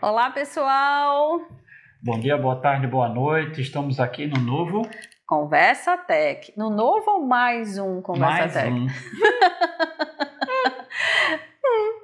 Olá, pessoal! Bom dia, boa tarde, boa noite. Estamos aqui no novo Conversa Tech. No novo ou mais um Conversa mais Tech? um.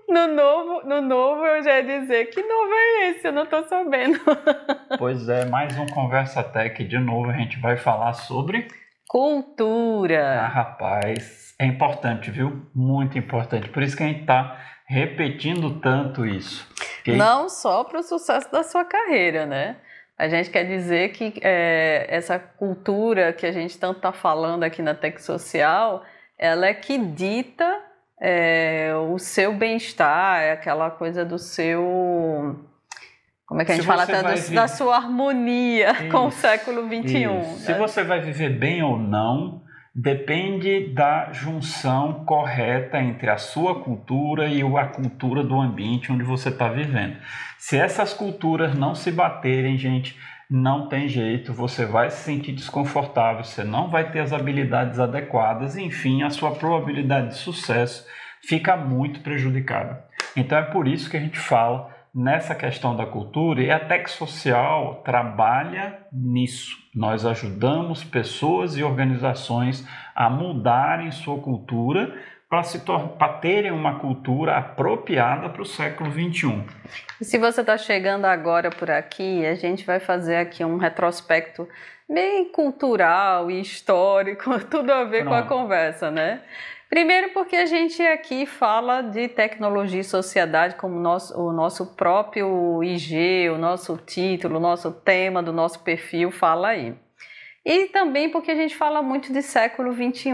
No novo, no novo eu já ia dizer que novo é esse, eu não tô sabendo. Pois é, mais um Conversa Tech. De novo a gente vai falar sobre. Ah, Cultura. rapaz, é importante, viu? Muito importante. Por isso que a gente tá repetindo tanto isso. Não só para o sucesso da sua carreira, né? A gente quer dizer que é, essa cultura que a gente tanto está falando aqui na Tech Social, ela é que dita é, o seu bem-estar, é aquela coisa do seu. Como é que a Se gente fala? você Até vai do- viver- da sua harmonia com o Isso, século XXI. Isso. Se né? você vai viver bem ou não, depende da junção correta entre a sua cultura e a cultura do ambiente onde você está vivendo. Se essas culturas não se baterem, gente, não tem jeito, você vai se sentir desconfortável, você não vai ter as habilidades adequadas, enfim, a sua probabilidade de sucesso fica muito prejudicada. Então é por isso que a gente fala nessa questão da cultura e a Tech Social trabalha nisso. Nós ajudamos pessoas e organizações a mudarem sua cultura para se para terem uma cultura apropriada para o século um. XXI. E se você está chegando agora por aqui, a gente vai fazer aqui um retrospecto bem cultural e histórico, tudo a ver com a conversa, né? Primeiro porque a gente aqui fala de tecnologia e sociedade como nosso, o nosso próprio IG, o nosso título, o nosso tema do nosso perfil fala aí. E também porque a gente fala muito de século XXI.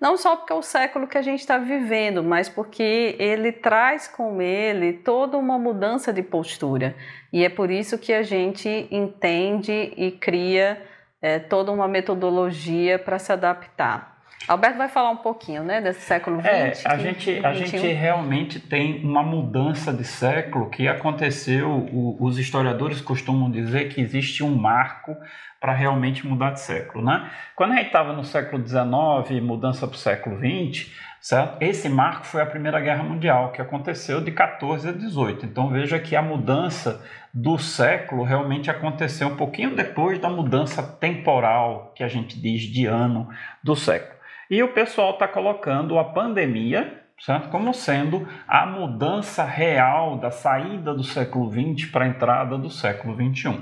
Não só porque é o século que a gente está vivendo, mas porque ele traz com ele toda uma mudança de postura. E é por isso que a gente entende e cria eh, toda uma metodologia para se adaptar. Alberto vai falar um pouquinho, né, desse século XX. É, a gente, a 21. gente realmente tem uma mudança de século que aconteceu. o- os historiadores costumam dizer que existe um marco para realmente mudar de século, né? Quando a gente estava no século XIX, mudança para o século XX, certo? esse marco foi a Primeira Guerra Mundial, que aconteceu de 14 a 18. Então veja que a mudança do século realmente aconteceu um pouquinho depois da mudança temporal, que a gente diz de ano do século. E o pessoal está colocando a pandemia certo? como sendo a mudança real da saída do século XX para a entrada do século XXI.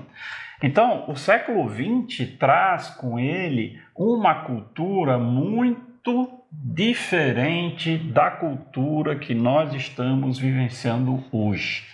Então, o século XX traz com ele uma cultura muito diferente da cultura que nós estamos vivenciando hoje.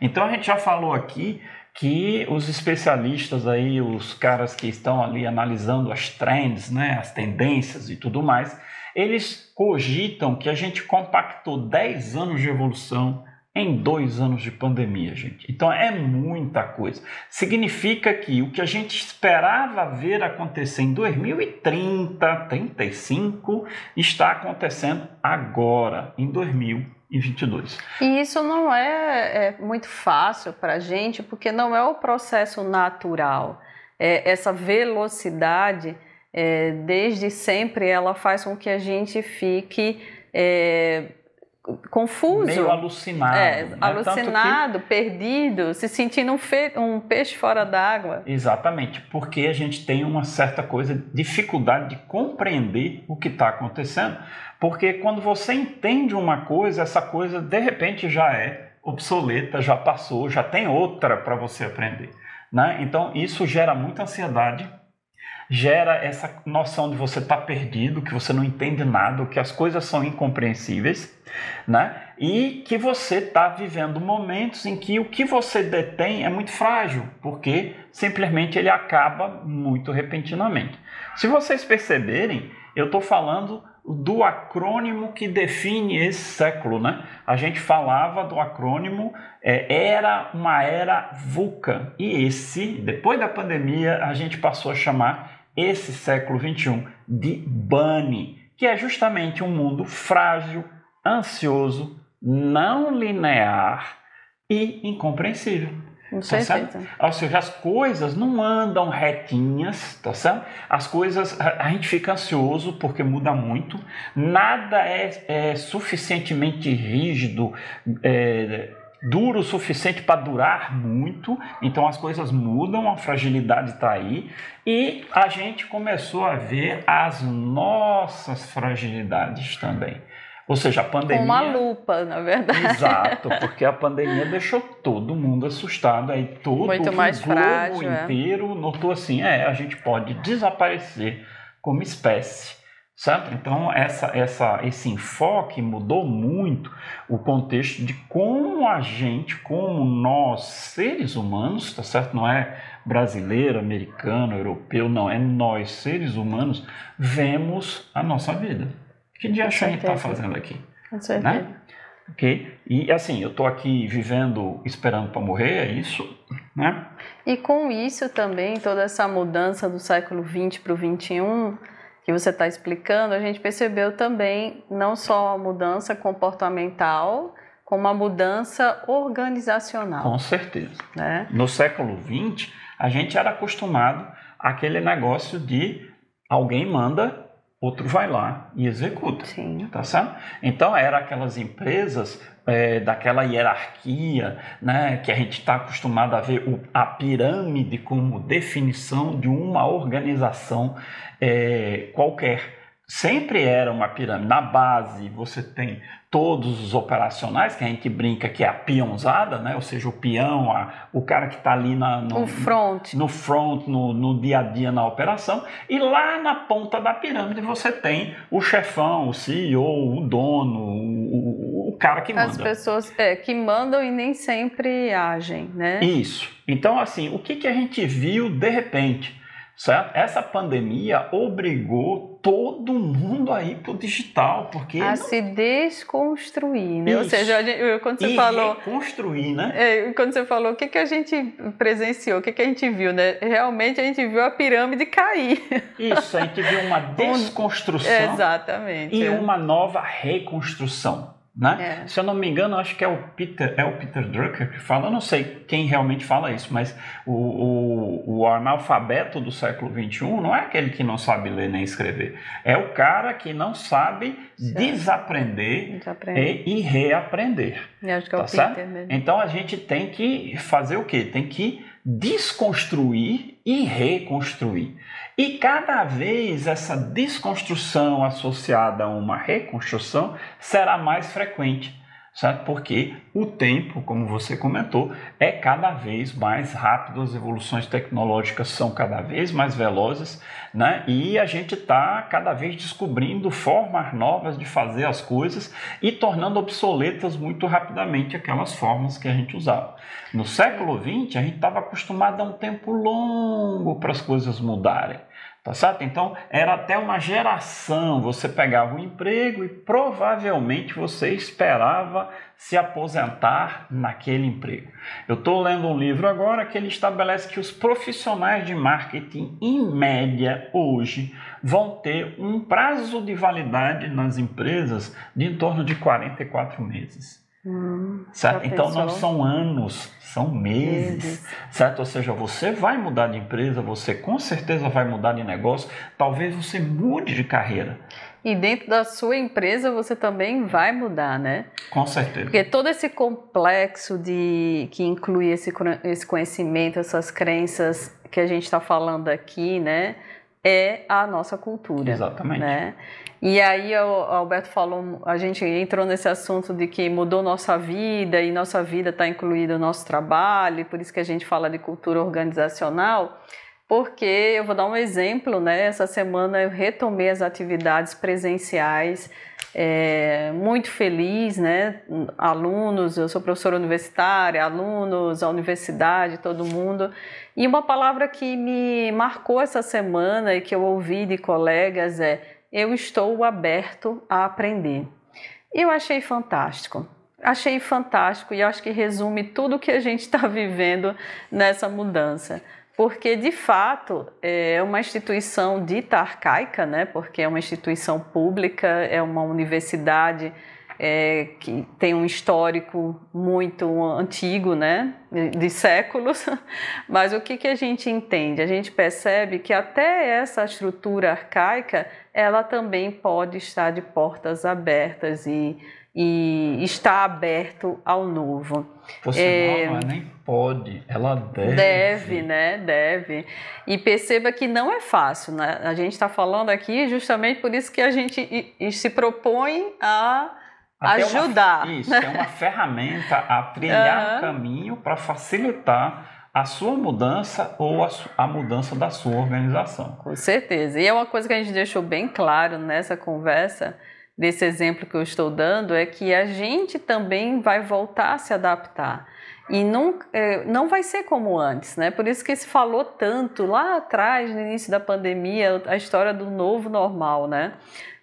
Então, a gente já falou aqui que os especialistas aí, os caras que estão ali analisando as trends, né, as tendências e tudo mais, eles cogitam que a gente compactou 10 anos de evolução em dois anos de pandemia, gente. Então é muita coisa. Significa que o que a gente esperava ver acontecer em 2030, 35, está acontecendo agora, em 2022. E isso não é, é muito fácil para a gente, porque não é o processo natural. É, essa velocidade, é, desde sempre, ela faz com que a gente fique é, confuso. Meio alucinado. É, né? Tanto que- alucinado, perdido, se sentindo um, fe- um peixe fora d'água. Exatamente, porque a gente tem uma certa coisa, dificuldade de compreender o que está acontecendo, porque quando você entende uma coisa, essa coisa de repente já é obsoleta, já passou, já tem outra para você aprender. Né? Então isso gera muita ansiedade, gera essa noção de você estar perdido, que você não entende nada, que as coisas são incompreensíveis, né? E que você está vivendo momentos em que o que você detém é muito frágil, porque simplesmente ele acaba muito repentinamente. Se vocês perceberem, eu estou falando do acrônimo que define esse século, né? A gente falava do acrônimo é, era uma era VUCA e esse, depois da pandemia, a gente passou a chamar esse século 21 de BANI, que é justamente um mundo frágil, ansioso, não linear e incompreensível. Tá certo? Ou seja, as coisas não andam retinhas, tá certo? As coisas, a, a gente fica ansioso porque muda muito, nada é, é suficientemente rígido, é, duro o suficiente para durar muito, então as coisas mudam, a fragilidade está aí, e a gente começou a ver as nossas fragilidades também. Ou seja, a pandemia. Com uma lupa, na verdade. Exato, porque a pandemia deixou todo mundo assustado. Aí todo Muito mais o globo frágil, é. inteiro é. notou assim: é, a gente pode desaparecer como espécie. Certo? Então, essa, essa, esse enfoque mudou muito o contexto de como a gente, como nós, seres humanos, tá certo? Não é brasileiro, americano, europeu, não, é nós, seres humanos, vemos a nossa vida. Que dia a gente está fazendo aqui? Com certeza. Né? Ok? E assim, eu estou aqui vivendo, esperando para morrer, é isso, né? E com isso também, toda essa mudança do século XX para o XXI, que você está explicando, a gente percebeu também não só a mudança comportamental, como a mudança organizacional. Com certeza. Né? No século XX, a gente era acostumado àquele negócio de alguém manda, outro vai lá e executa. Sim. Tá certo? Então, eram aquelas empresas é, daquela hierarquia, né, que a gente está acostumado a ver o, a pirâmide como definição de uma organização é, qualquer. Sempre era uma pirâmide. Na base você tem todos os operacionais, que a gente brinca que é a peãozada, né? ou seja, o peão, a, o cara que está ali na, no, front, no, front no, no, dia a dia na operação, e lá na ponta da pirâmide você tem o chefão, o CEO, o dono, o, o, o cara que manda. As pessoas é, que mandam e nem sempre agem, né? Isso. Então, assim, o que, que a gente viu de repente? Certo? Essa pandemia obrigou todo mundo a ir para o digital, porque a não... se desconstruir, né? Ou seja, gente, quando você e falou reconstruir, né? É, quando você falou o que, que a gente presenciou, o que, que a gente viu, né? Realmente a gente viu a pirâmide cair. Isso, a gente viu uma desconstrução Exatamente, e é. uma nova reconstrução. Né? É. Se eu não me engano, acho que é o Peter, é o Peter Drucker que fala, eu não sei quem realmente fala isso, mas o, o, o analfabeto do século XXI não é aquele que não sabe ler nem escrever, é o cara que não sabe certo. desaprender, e, e reaprender. Eu acho que é tá o certo? Peter mesmo. Então a gente tem que fazer o quê? Tem que desconstruir e reconstruir. E cada vez essa desconstrução associada a uma reconstrução será mais frequente, certo? Porque o tempo, como você comentou, é cada vez mais rápido, as evoluções tecnológicas são cada vez mais velozes, né? E a gente está cada vez descobrindo formas novas de fazer as coisas e tornando obsoletas muito rapidamente aquelas formas que a gente usava. No século XX, a gente estava acostumado a um tempo longo para as coisas mudarem. Tá certo? Então, era até uma geração. Você pegava um emprego e provavelmente você esperava se aposentar naquele emprego. Eu estou lendo um livro agora que ele estabelece que os profissionais de marketing, em média, hoje, vão ter um prazo de validade nas empresas de em torno de 44 meses. Hum, certo? Então não são anos, são meses, meses, certo? Ou seja, você vai mudar de empresa, você com certeza vai mudar de negócio, talvez você mude de carreira. E dentro da sua empresa você também vai mudar, né? Com certeza. Porque todo esse complexo de que inclui esse, esse conhecimento, essas crenças que a gente está falando aqui, né? É a nossa cultura. Exatamente. Né? E aí o Alberto falou, a gente entrou nesse assunto de que mudou nossa vida e nossa vida está incluída no nosso trabalho, e por isso que a gente fala de cultura organizacional, porque eu vou dar um exemplo, né? Essa semana eu retomei as atividades presenciais, é, muito feliz, né? Alunos, eu sou professora universitária, alunos, a universidade, todo mundo. E uma palavra que me marcou essa semana e que eu ouvi de colegas é eu estou aberto a aprender. Eu achei fantástico. Achei fantástico e acho que resume tudo que a gente está vivendo nessa mudança. Porque, de fato, é uma instituição dita arcaica, né? porque é uma instituição pública, é uma universidade é, que tem um histórico muito antigo, né, de, séculos, mas o que, que a gente entende? A gente percebe que até essa estrutura arcaica, ela também pode estar de portas abertas e, e está aberto ao novo. Você é, não, nem pode, ela deve. Deve, né? Deve. E perceba que não é fácil, né? A gente está falando aqui justamente por isso que a gente se propõe a Até ajudar. Uma, isso, é uma ferramenta a trilhar uhum. um caminho para facilitar a sua mudança ou a, a, mudança da sua organização. Com certeza. E é uma coisa que a gente deixou bem claro nessa conversa, desse exemplo que eu estou dando, é que a gente também vai voltar a se adaptar. E não, é, não vai ser como antes, né? Por isso que se falou tanto lá atrás, no início da pandemia, a história do novo normal, né?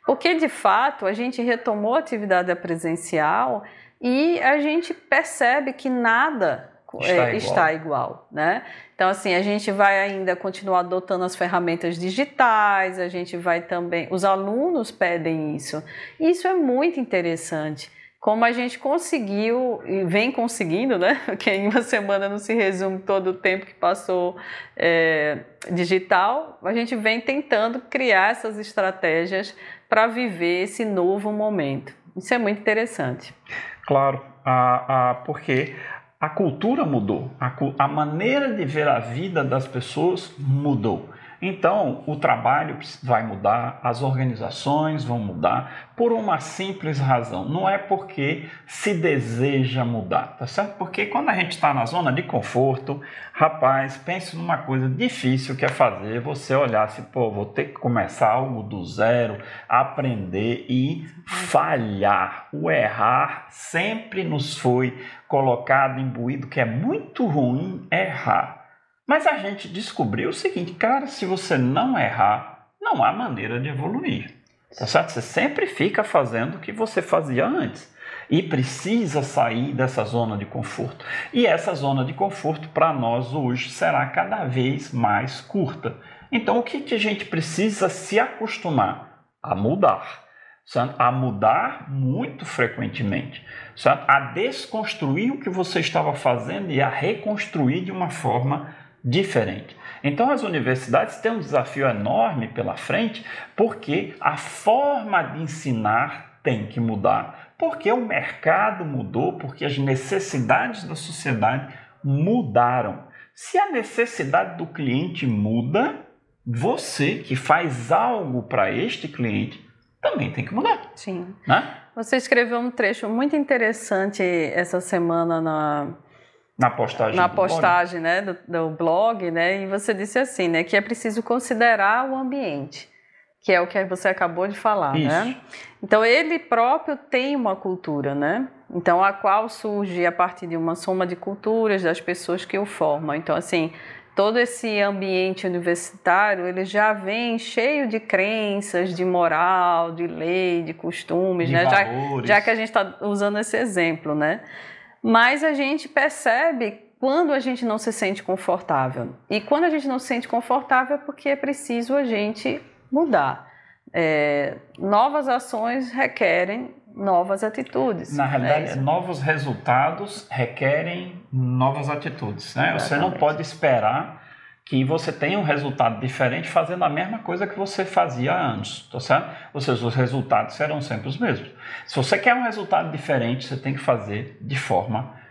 Porque de fato a gente retomou a atividade presencial e a gente percebe que nada está, é, igual. está igual, né? Então assim a gente vai ainda continuar adotando as ferramentas digitais, a gente vai também, os alunos pedem isso, e isso é muito interessante como a gente conseguiu e vem conseguindo, né? Porque em uma semana não se resume todo o tempo que passou é, digital, a gente vem tentando criar essas estratégias para viver esse novo momento. Isso é muito interessante. Claro, a, a, porque a cultura mudou, a, a maneira de ver a vida das pessoas mudou. Então, o trabalho vai mudar, as organizações vão mudar por uma simples razão. Não é porque se deseja mudar, tá certo? Porque quando a gente está na zona de conforto, rapaz, pense numa coisa difícil que é fazer você olhar assim, pô, vou ter que começar algo do zero, aprender e falhar. O errar sempre nos foi colocado, imbuído, que é muito ruim errar. Mas a gente descobriu o seguinte, cara, se você não errar, não há maneira de evoluir. Tá certo? Você sempre fica fazendo o que você fazia antes. E precisa sair dessa zona de conforto. E essa zona de conforto para nós hoje será cada vez mais curta. Então o que, que a gente precisa se acostumar? A mudar. Certo? A mudar muito frequentemente. Certo? A desconstruir o que você estava fazendo e a reconstruir de uma forma diferente. Então, as universidades têm um desafio enorme pela frente, porque a forma de ensinar tem que mudar, porque o mercado mudou, porque as necessidades da sociedade mudaram. Se a necessidade do cliente muda, você que faz algo para este cliente também tem que mudar. Sim. Né? Você escreveu um trecho muito interessante essa semana na, na postagem, na postagem blog. né, do, do, blog, né, e você disse assim, né, que é preciso considerar o ambiente, que é o que você acabou de falar, né? Isso. né? Então ele próprio tem uma cultura, né? Então a qual surge a partir de uma soma de culturas das pessoas que o formam. Então assim, todo esse ambiente universitário ele já vem cheio de crenças, de moral, de lei, de costumes, de né? Já, já, que a gente está usando esse exemplo, né? Mas a gente percebe quando a gente não se sente confortável. E quando a gente não se sente confortável é porque é preciso a gente mudar. É, novas ações requerem novas atitudes. Na realidade, é novos resultados requerem novas atitudes. Né? Você não pode esperar que você tenha um resultado diferente fazendo a mesma coisa que você fazia antes, tá certo? Ou seja, os resultados serão sempre os mesmos. Se você quer um resultado diferente, você tem que fazer de forma diferente.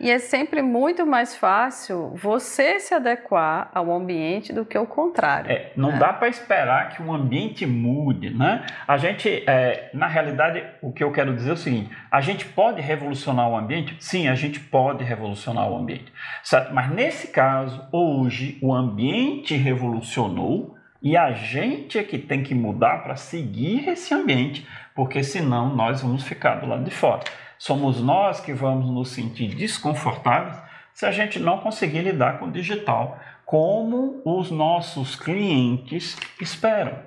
E é sempre muito mais fácil você se adequar ao ambiente do que o contrário. É, não né? dá para esperar que o ambiente mude, né? A gente, é, na realidade, o que eu quero dizer é o seguinte: a gente pode revolucionar o ambiente? Sim, a gente pode revolucionar o ambiente, certo? Mas nesse caso, hoje, o ambiente revolucionou. E a gente é que tem que mudar para seguir esse ambiente, porque senão nós vamos ficar do lado de fora. Somos nós que vamos nos sentir desconfortáveis se a gente não conseguir lidar com o digital como os nossos clientes esperam.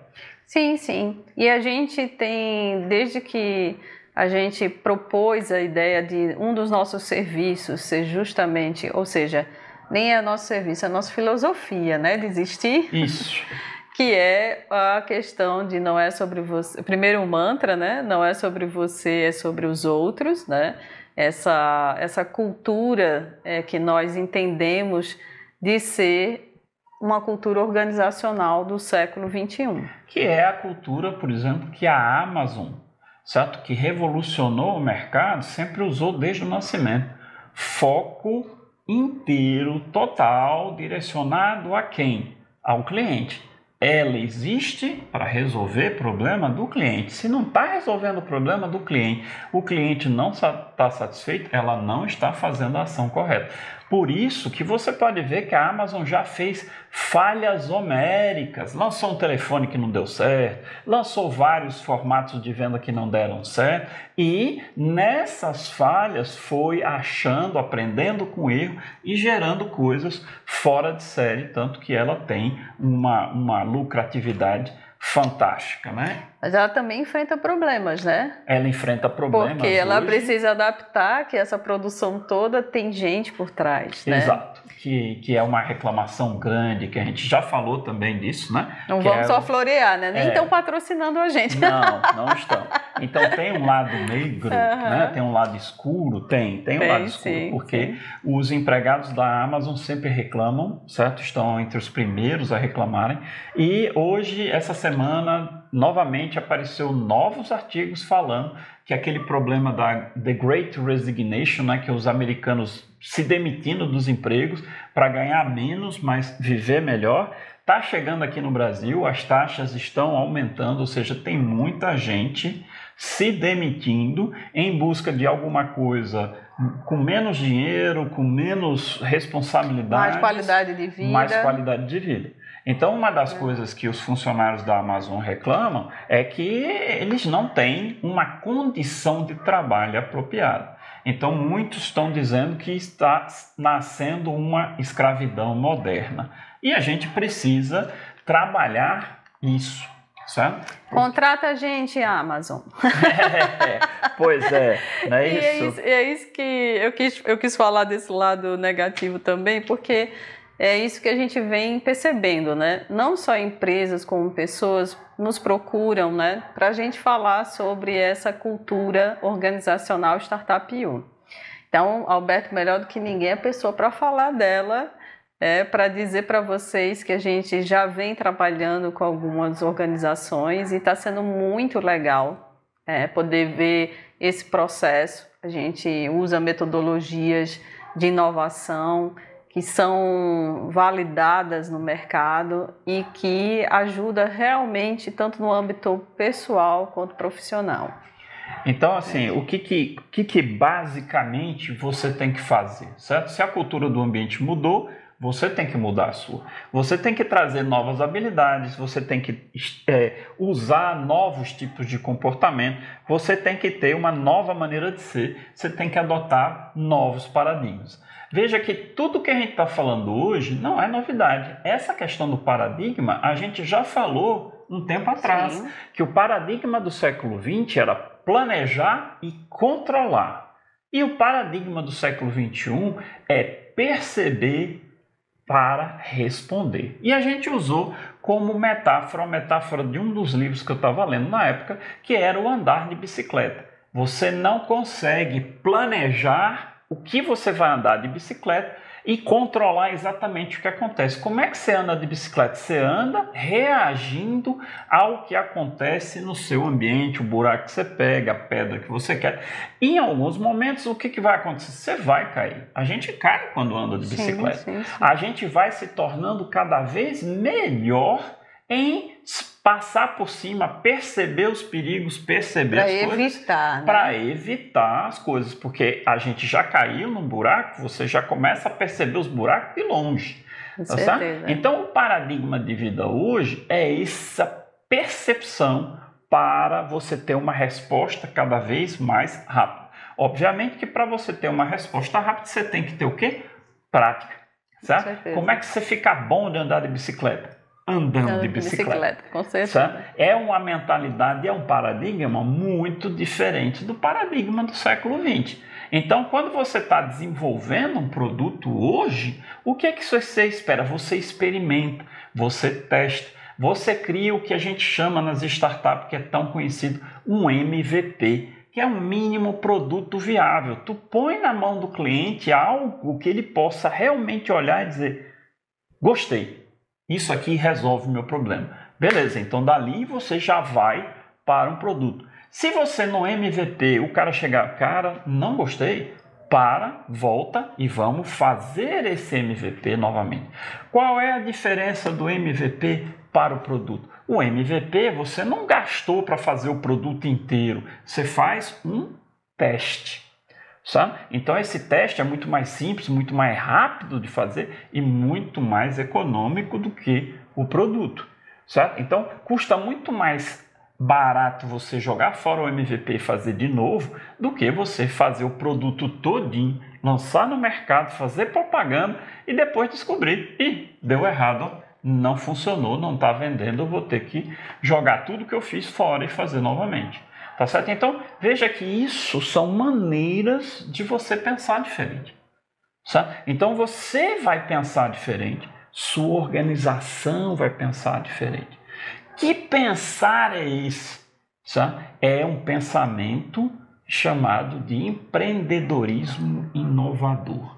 Sim, sim. E a gente tem, desde que a gente propôs a ideia de um dos nossos serviços ser justamente, ou seja, nem é nosso serviço, é a nossa filosofia, né, de existir. Isso. que é a questão de não é sobre você. Primeiro, o mantra, né? Não é sobre você, é sobre os outros, né? Essa, essa cultura é, que nós entendemos de ser uma cultura organizacional do século XXI. Que é a cultura, por exemplo, que a Amazon certo? Que revolucionou o mercado, sempre usou desde o nascimento. Foco inteiro, total, direcionado a quem? Ao cliente ela existe para resolver problema do cliente. Se não está resolvendo o problema do cliente, o cliente não está satisfeito, ela não está fazendo a ação correta. Por isso que você pode ver que a Amazon já fez falhas homéricas, lançou um telefone que não deu certo, lançou vários formatos de venda que não deram certo e nessas falhas foi achando, aprendendo com erro e gerando coisas fora de série, tanto que ela tem uma, uma lucratividade fantástica, né? Mas ela também enfrenta problemas, né? Ela enfrenta problemas. Porque ela hoje. precisa adaptar que essa produção toda tem gente por trás, né? Exato. Que, que é uma reclamação grande, que a gente já falou também disso, né? Não que vamos é... só florear, né? Nem estão é... patrocinando a gente. Não, não estão. Então tem um lado negro, uhum. né? Tem um lado escuro? Tem, tem um tem, lado escuro. Sim, porque sim. os empregados da Amazon sempre reclamam, certo? Estão entre os primeiros a reclamarem. E hoje, essa semana, novamente apareceu novos artigos falando que aquele problema da The Great Resignation, né, que os americanos se demitindo dos empregos para ganhar menos, mas viver melhor, está chegando aqui no Brasil, as taxas estão aumentando, ou seja, tem muita gente se demitindo em busca de alguma coisa com menos dinheiro, com menos responsabilidade, mais qualidade de vida. Mais qualidade de vida. Então, uma das é. coisas que os funcionários da Amazon reclamam é que eles não têm uma condição de trabalho apropriada. Então, muitos estão dizendo que está nascendo uma escravidão moderna. E a gente precisa trabalhar isso. Certo? Contrata a gente, Amazon. É, pois é, não é isso? E é isso, é isso que eu quis, eu quis falar desse lado negativo também, porque é isso que a gente vem percebendo, né? Não só empresas como pessoas nos procuram, né, para a gente falar sobre essa cultura organizacional Startup U. Então, Alberto, melhor do que ninguém é a pessoa para falar dela, é para dizer para vocês que a gente já vem trabalhando com algumas organizações e está sendo muito legal é, poder ver esse processo. A gente usa metodologias de inovação que são validadas no mercado e que ajuda realmente tanto no âmbito pessoal quanto profissional. Então, assim, o que que, que que basicamente você tem que fazer, certo? Se a cultura do ambiente mudou, você tem que mudar a sua. Você tem que trazer novas habilidades, você tem que é, usar novos tipos de comportamento, você tem que ter uma nova maneira de ser, você tem que adotar novos paradigmas. Veja que tudo que a gente está falando hoje não é novidade. Essa questão do paradigma a gente já falou um tempo atrás, Sim. que o paradigma do século XX era planejar e controlar. E o paradigma do século XXI é perceber para responder. E a gente usou como metáfora, a metáfora de um dos livros que eu estava lendo na época, que era o andar de bicicleta. Você não consegue planejar o que você vai andar de bicicleta e controlar exatamente o que acontece. Como é que você anda de bicicleta? Você anda reagindo ao que acontece no seu ambiente, o buraco que você pega, a pedra que você quer. Em alguns momentos, o que, que vai acontecer? Você vai cair. A gente cai quando anda de bicicleta. Sim, sim, sim. A gente vai se tornando cada vez melhor em passar por cima, perceber os perigos, perceber pra as evitar, coisas. Né? Para evitar as coisas. Porque a gente já caiu num buraco, você já começa a perceber os buracos de longe. Tá então, o paradigma de vida hoje é essa percepção para você ter uma resposta cada vez mais rápida. Obviamente que para você ter uma resposta rápida, você tem que ter o quê? Prática. Certo? Como é que você fica bom de andar de bicicleta? Andando de bicicleta. bicicleta com certeza. É uma mentalidade, é um paradigma muito diferente do paradigma do século XX. Então, quando você está desenvolvendo um produto hoje, o que é que você espera? Você experimenta, você testa, você cria o que a gente chama nas startups, que é tão conhecido, um MVP, que é um mínimo produto viável. Tu põe na mão do cliente algo que ele possa realmente olhar e dizer: gostei, isso aqui resolve o meu problema. Beleza, então dali você já vai para um produto. Se você no MVP, o cara chegar, cara, não gostei, para, volta e vamos fazer esse MVP novamente. Qual é a diferença do MVP para o produto? O MVP você não gastou para fazer o produto inteiro, você faz um teste. Sabe? Então esse teste é muito mais simples, muito mais rápido de fazer e muito mais econômico do que o produto. Então custa muito mais barato você jogar fora o MVP e fazer de novo do que você fazer o produto todinho, lançar no mercado, fazer propaganda e depois descobrir e deu errado, não funcionou, não está vendendo, eu vou ter que jogar tudo que eu fiz fora e fazer novamente. Tá certo? Então, veja que isso são maneiras de você pensar diferente. Certo? Então, você vai pensar diferente, sua organização vai pensar diferente. Que pensar é esse? Sabe? É um pensamento chamado de empreendedorismo inovador.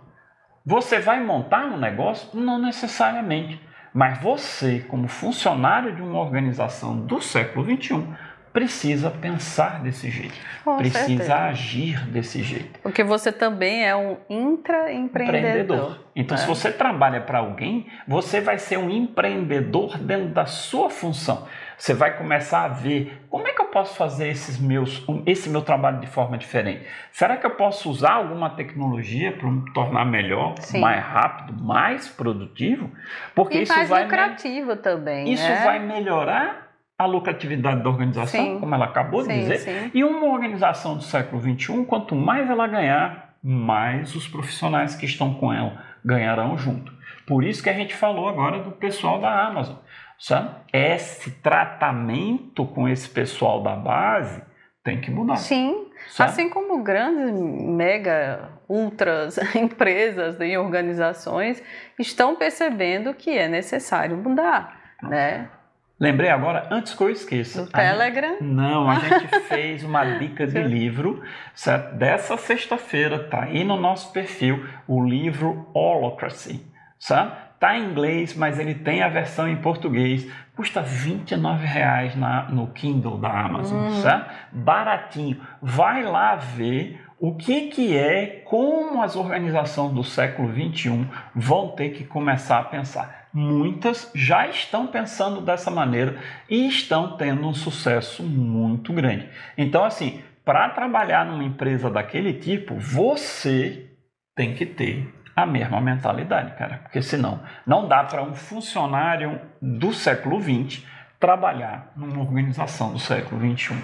Você vai montar um negócio? Não necessariamente. Mas você, como funcionário de uma organização do século XXI, precisa pensar desse jeito, Com precisa certeza. agir desse jeito. Porque você também é um intraempreendedor. Então, é. se você trabalha para alguém, você vai ser um empreendedor dentro da sua função. Você vai começar a ver como é que eu posso fazer esses meus, esse meu trabalho de forma diferente. Será que eu posso usar alguma tecnologia para me tornar melhor, Sim. mais rápido, mais produtivo? Porque e isso mais vai lucrativo também. Isso né? vai melhorar a lucratividade da organização, sim. como ela acabou de sim, dizer, sim. e uma organização do século XXI, quanto mais ela ganhar, mais os profissionais que estão com ela ganharão junto. Por isso que a gente falou agora do pessoal da Amazon. Sabe? Esse tratamento com esse pessoal da base tem que mudar. Sim, sabe? assim como grandes, mega, ultras empresas e organizações estão percebendo que é necessário mudar, né? Lembrei agora, antes que eu esqueça. Do Telegram? não, a gente fez uma dica de livro, certo? Dessa sexta-feira, tá aí no nosso perfil, o livro Holocracy, certo? Tá em inglês, mas ele tem a versão em português. Custa R$ reais na, no Kindle da Amazon, hum. certo? Baratinho. Vai lá ver o que, que é, como as organizações do século XXI vão ter que começar a pensar muitas já estão pensando dessa maneira e estão tendo um sucesso muito grande. Então, assim, para trabalhar numa empresa daquele tipo, você tem que ter a mesma mentalidade, cara, porque senão não dá para um funcionário do século XX trabalhar numa organização do século XXI.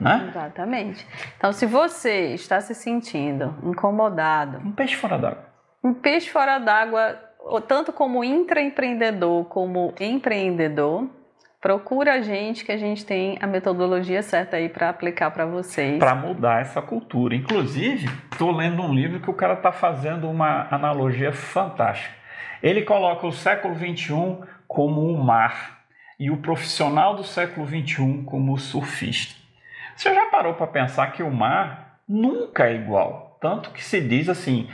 Né? Exatamente. Então, se você está se sentindo incomodado, um peixe fora d'água, um peixe fora d'água tanto como intraempreendedor como empreendedor, procura a gente que a gente tem a metodologia certa aí para aplicar para vocês. Para mudar essa cultura. Inclusive, estou lendo um livro que o cara está fazendo uma analogia fantástica. Ele coloca o século XXI como um mar e o profissional do século XXI como o surfista. Você já parou para pensar que o mar nunca é igual? Tanto que se diz assim,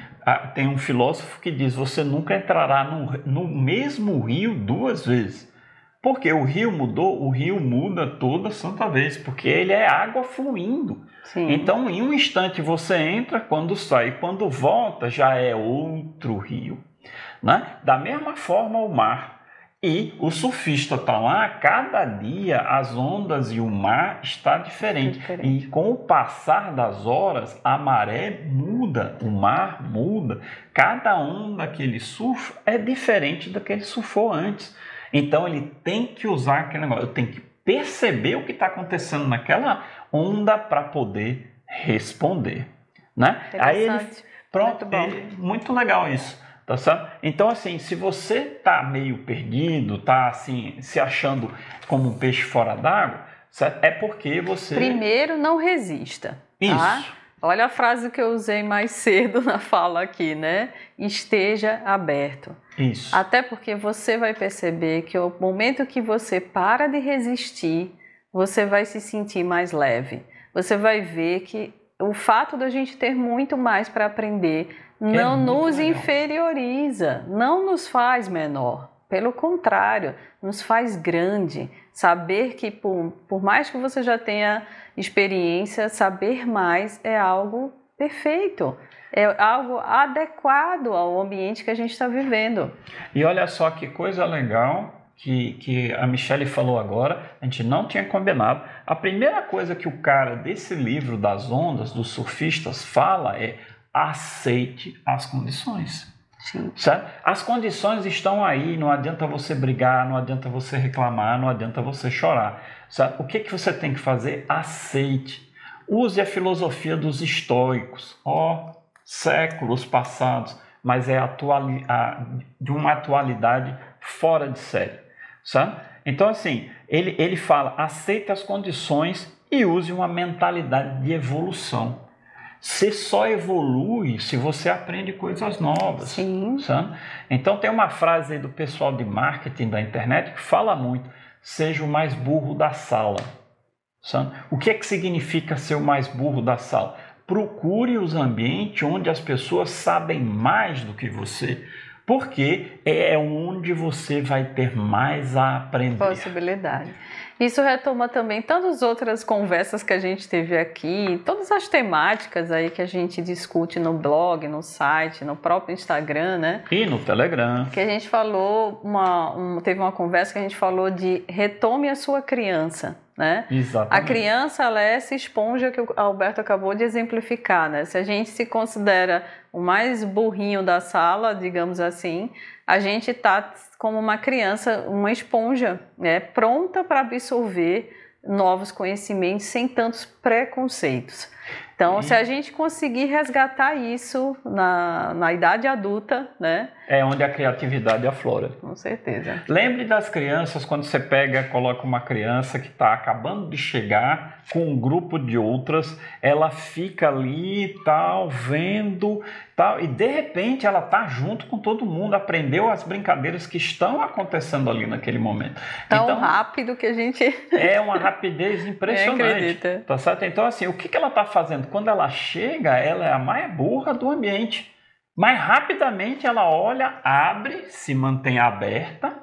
tem um filósofo que diz: você nunca entrará no, no mesmo rio duas vezes. Porque o rio mudou, o rio muda toda santa vez, porque ele é água fluindo. Sim. Então, em um instante você entra, quando sai, quando volta já é outro rio. Né? Da mesma forma, o mar. E o surfista está lá, cada dia as ondas e o mar está diferente. diferente. E com o passar das horas, a maré muda, o mar muda. Cada onda que ele surfa é diferente da que ele surfou antes. Então ele tem que usar aquele negócio, eu tenho que perceber o que está acontecendo naquela onda para poder responder. Né? Aí ele, pronto, muito, ele, muito legal isso. Tá certo? Então, assim, se você tá meio perdido, tá assim, se achando como um peixe fora d'água, é porque você. Primeiro, não resista. Tá? Isso. Tá? Olha a frase que eu usei mais cedo na fala aqui, né? Esteja aberto. Isso. Até porque você vai perceber que o momento que você para de resistir, você vai se sentir mais leve. Você vai ver que o fato da gente ter muito mais para aprender não é nos inferioriza, não nos faz menor. Pelo contrário, nos faz grande. Saber que, por, por mais que você já tenha experiência, saber mais é algo perfeito, é algo adequado ao ambiente que a gente está vivendo. E olha só que coisa legal que, que a Michelle falou agora, a gente não tinha combinado. A primeira coisa que o cara desse livro das ondas, dos surfistas, fala é aceite as condições. Sim. Certo? As condições estão aí, não adianta você brigar, não adianta você reclamar, não adianta você chorar. Certo? O que, que você tem que fazer? Aceite. Use a filosofia dos estoicos, ó, séculos passados, mas é atuali a, de uma atualidade fora de série. Sabe? Então, assim, ele, ele fala: aceite as condições e use uma mentalidade de evolução. Você só evolui se você aprende coisas novas. Sim. Sabe? Então, tem uma frase aí do pessoal de marketing da internet que fala muito: seja o mais burro da sala. Sabe? O que é que significa ser o mais burro da sala? Procure os ambientes onde as pessoas sabem mais do que você porque é onde você vai ter mais a aprender. Possibilidade. Isso retoma também tantas outras conversas que a gente teve aqui, todas as temáticas aí que a gente discute no blog, no site, no próprio Instagram, né? E no Telegram. Que a gente falou, uma, um, teve uma conversa que a gente falou de retome a sua criança. Né? Exatamente. A criança ela é essa esponja que o Alberto acabou de exemplificar. Né? Se a gente se considera o mais burrinho da sala, digamos assim, a gente está como uma criança, uma esponja, né? pronta para absorver novos conhecimentos sem tantos preconceitos. Então, se a gente conseguir resgatar isso na, na idade adulta, né? É onde a criatividade aflora. Com certeza. Lembre das crianças quando você pega, coloca uma criança que está acabando de chegar com um grupo de outras, ela fica ali tal, vendo tal, e de repente ela tá junto com todo mundo, aprendeu as brincadeiras que estão acontecendo ali naquele momento. Tão então, rápido que a gente. É uma rapidez impressionante. É, tá certo? Então, assim, o que, que ela está fazendo? Quando ela chega, ela é a mais burra do ambiente. Mas rapidamente ela olha, abre, se mantém aberta,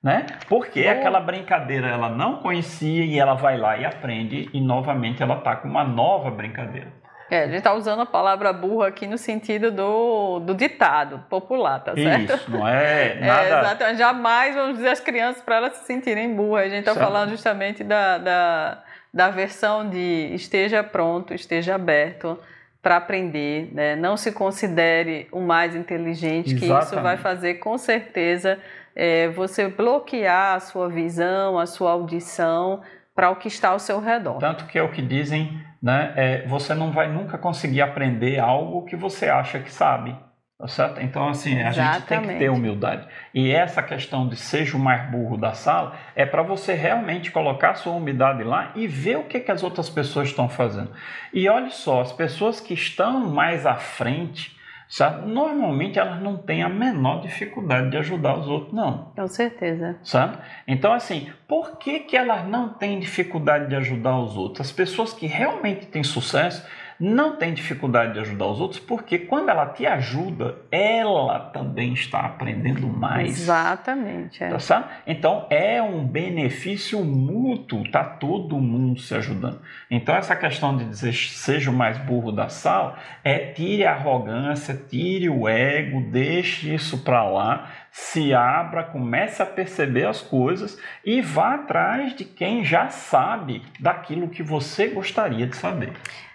né? Porque aquela brincadeira ela não conhecia e ela vai lá e aprende e novamente ela tá com uma nova brincadeira. É, a gente está usando a palavra burra aqui no sentido do, do ditado popular, tá certo? Isso, não é nada... É, exatamente. Jamais vamos dizer às crianças para elas se sentirem burras. A gente está falando justamente da, da, da versão de esteja pronto, esteja aberto para aprender, né? não se considere o mais inteligente, Exatamente. que isso vai fazer com certeza é, você bloquear a sua visão, a sua audição para o que está ao seu redor. Tanto que é o que dizem, né? É, você não vai nunca conseguir aprender algo que você acha que sabe. Tá certo? Então, assim, a Exatamente. gente tem que ter humildade. E essa questão de seja o mais burro da sala é para você realmente colocar a sua umidade lá e ver o que, que as outras pessoas estão fazendo. E olha só, as pessoas que estão mais à frente, sabe? Normalmente elas não têm a menor dificuldade de ajudar os outros, não. Com certeza. Sabe? Então, assim, por que, que elas não têm dificuldade de ajudar os outros? As pessoas que realmente têm sucesso não tem dificuldade de ajudar os outros, porque quando ela te ajuda, ela também está aprendendo mais. Exatamente. É. Tá certo? Então é um benefício mútuo, tá todo mundo se ajudando. Então essa questão de dizer seja o mais burro da sala é tire a arrogância, tire o ego, deixe isso para lá, se abra, comece a perceber as coisas e vá atrás de quem já sabe daquilo que você gostaria de saber.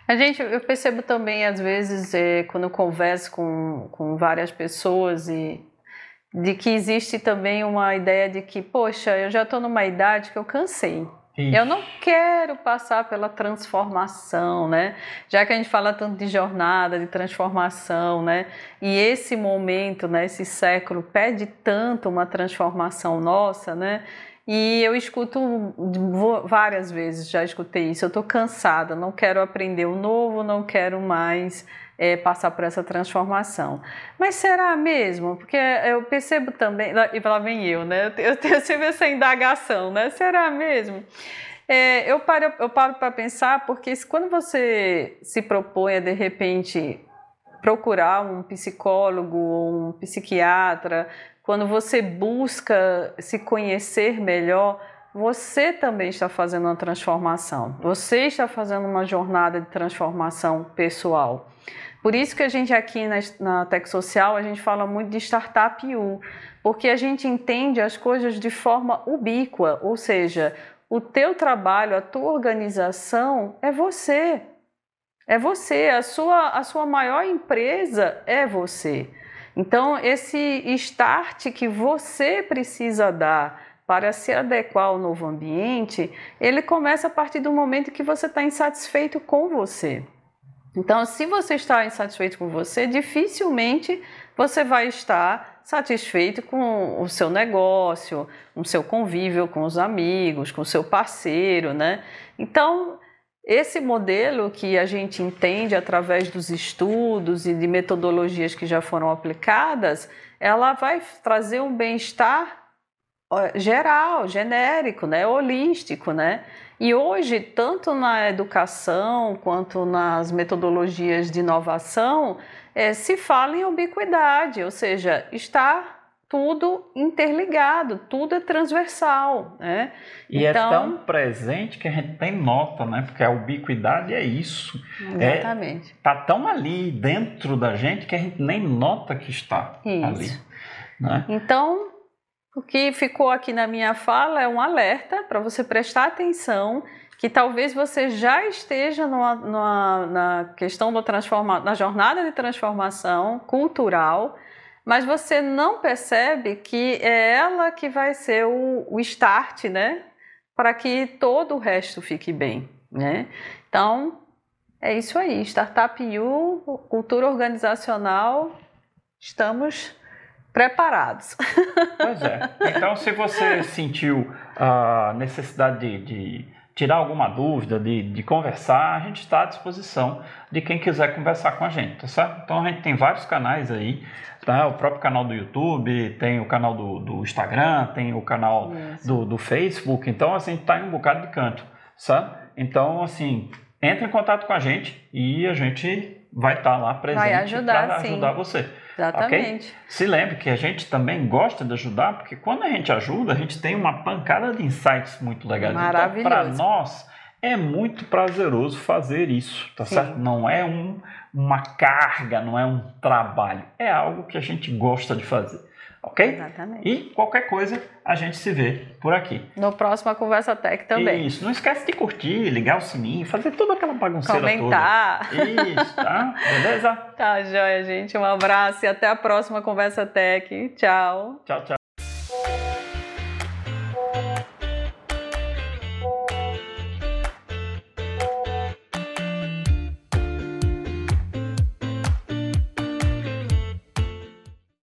A gente, eu percebo também, às vezes, é, quando eu converso com, com várias pessoas, e de que existe também uma ideia de que, poxa, eu já estou numa idade que eu cansei. Ixi. Eu não quero passar pela transformação, né? Já que a gente fala tanto de jornada, de transformação, né? E esse momento, né, esse século pede tanto uma transformação nossa, né? E eu escuto várias vezes, já escutei isso. Eu estou cansada, não quero aprender o novo, não quero mais é, passar por essa transformação. Mas será mesmo? Porque eu percebo também, e lá vem eu, né? Eu tenho sempre essa indagação, né? Será mesmo? É, eu paro eu paro para pensar porque quando você se propõe a de repente procurar um psicólogo ou um psiquiatra quando você busca se conhecer melhor, você também está fazendo uma transformação. Você está fazendo uma jornada de transformação pessoal. Por isso que a gente aqui na, na Tech Social, a gente fala muito de Startup U, porque a gente entende as coisas de forma ubíqua, ou seja, o teu trabalho, a tua organização é você. É você, a sua, a sua maior empresa é você. Então, esse start que você precisa dar para se adequar ao novo ambiente, ele começa a partir do momento que você está insatisfeito com você. Então, se você está insatisfeito com você, dificilmente você vai estar satisfeito com o seu negócio, com o seu convívio com os amigos, com o seu parceiro, né? Então, esse modelo que a gente entende através dos estudos e de metodologias que já foram aplicadas, ela vai trazer um bem-estar geral, genérico, né, holístico, né? E hoje, tanto na educação quanto nas metodologias de inovação, é, se fala em ubiquidade, ou seja, está tudo interligado, tudo é transversal, né? E é então, é tão presente que a gente tem nota, né? Porque a ubiquidade é isso. É, Exatamente. Está é, tão ali dentro da gente que a gente nem nota que está isso. ali. Né? Então, o que ficou aqui na minha fala é um alerta para você prestar atenção que talvez você já esteja numa, numa, na questão da transforma, na jornada de transformação cultural, mas você não percebe que é ela que vai ser o, o start, né, para que todo o resto fique bem, né? Então é isso aí, Startup U, cultura organizacional, estamos preparados. Pois é. Então, se você sentiu a necessidade de, de tirar alguma dúvida, de, de, conversar, a gente está à disposição de quem quiser conversar com a gente, tá certo? Então, a gente tem vários canais aí, tá? O próprio canal do YouTube, tem o canal do, do Instagram, tem o canal do, do, Facebook. Então, assim, está em um bocado de canto, sabe? Então, assim, entre em contato com a gente e a gente vai estar tá lá presente para ajudar você. Exatamente. Okay? Se lembre que a gente também gosta de ajudar, porque quando a gente ajuda, a gente tem uma pancada de insights muito legais. Então, Maravilhoso. Então, para nós, é muito prazeroso fazer isso, tá Sim. certo? Não é um, uma carga, não é um trabalho. É algo que a gente gosta de fazer ok? Exatamente. E qualquer coisa a gente se vê por aqui. No próximo Conversa Tech também. Isso, não esquece de curtir, ligar o sininho, fazer toda aquela bagunceira Comentar. toda. Isso, tá? Beleza? tá, joia, gente. Um abraço e até a próxima Conversa Tech. Tchau. Tchau, tchau.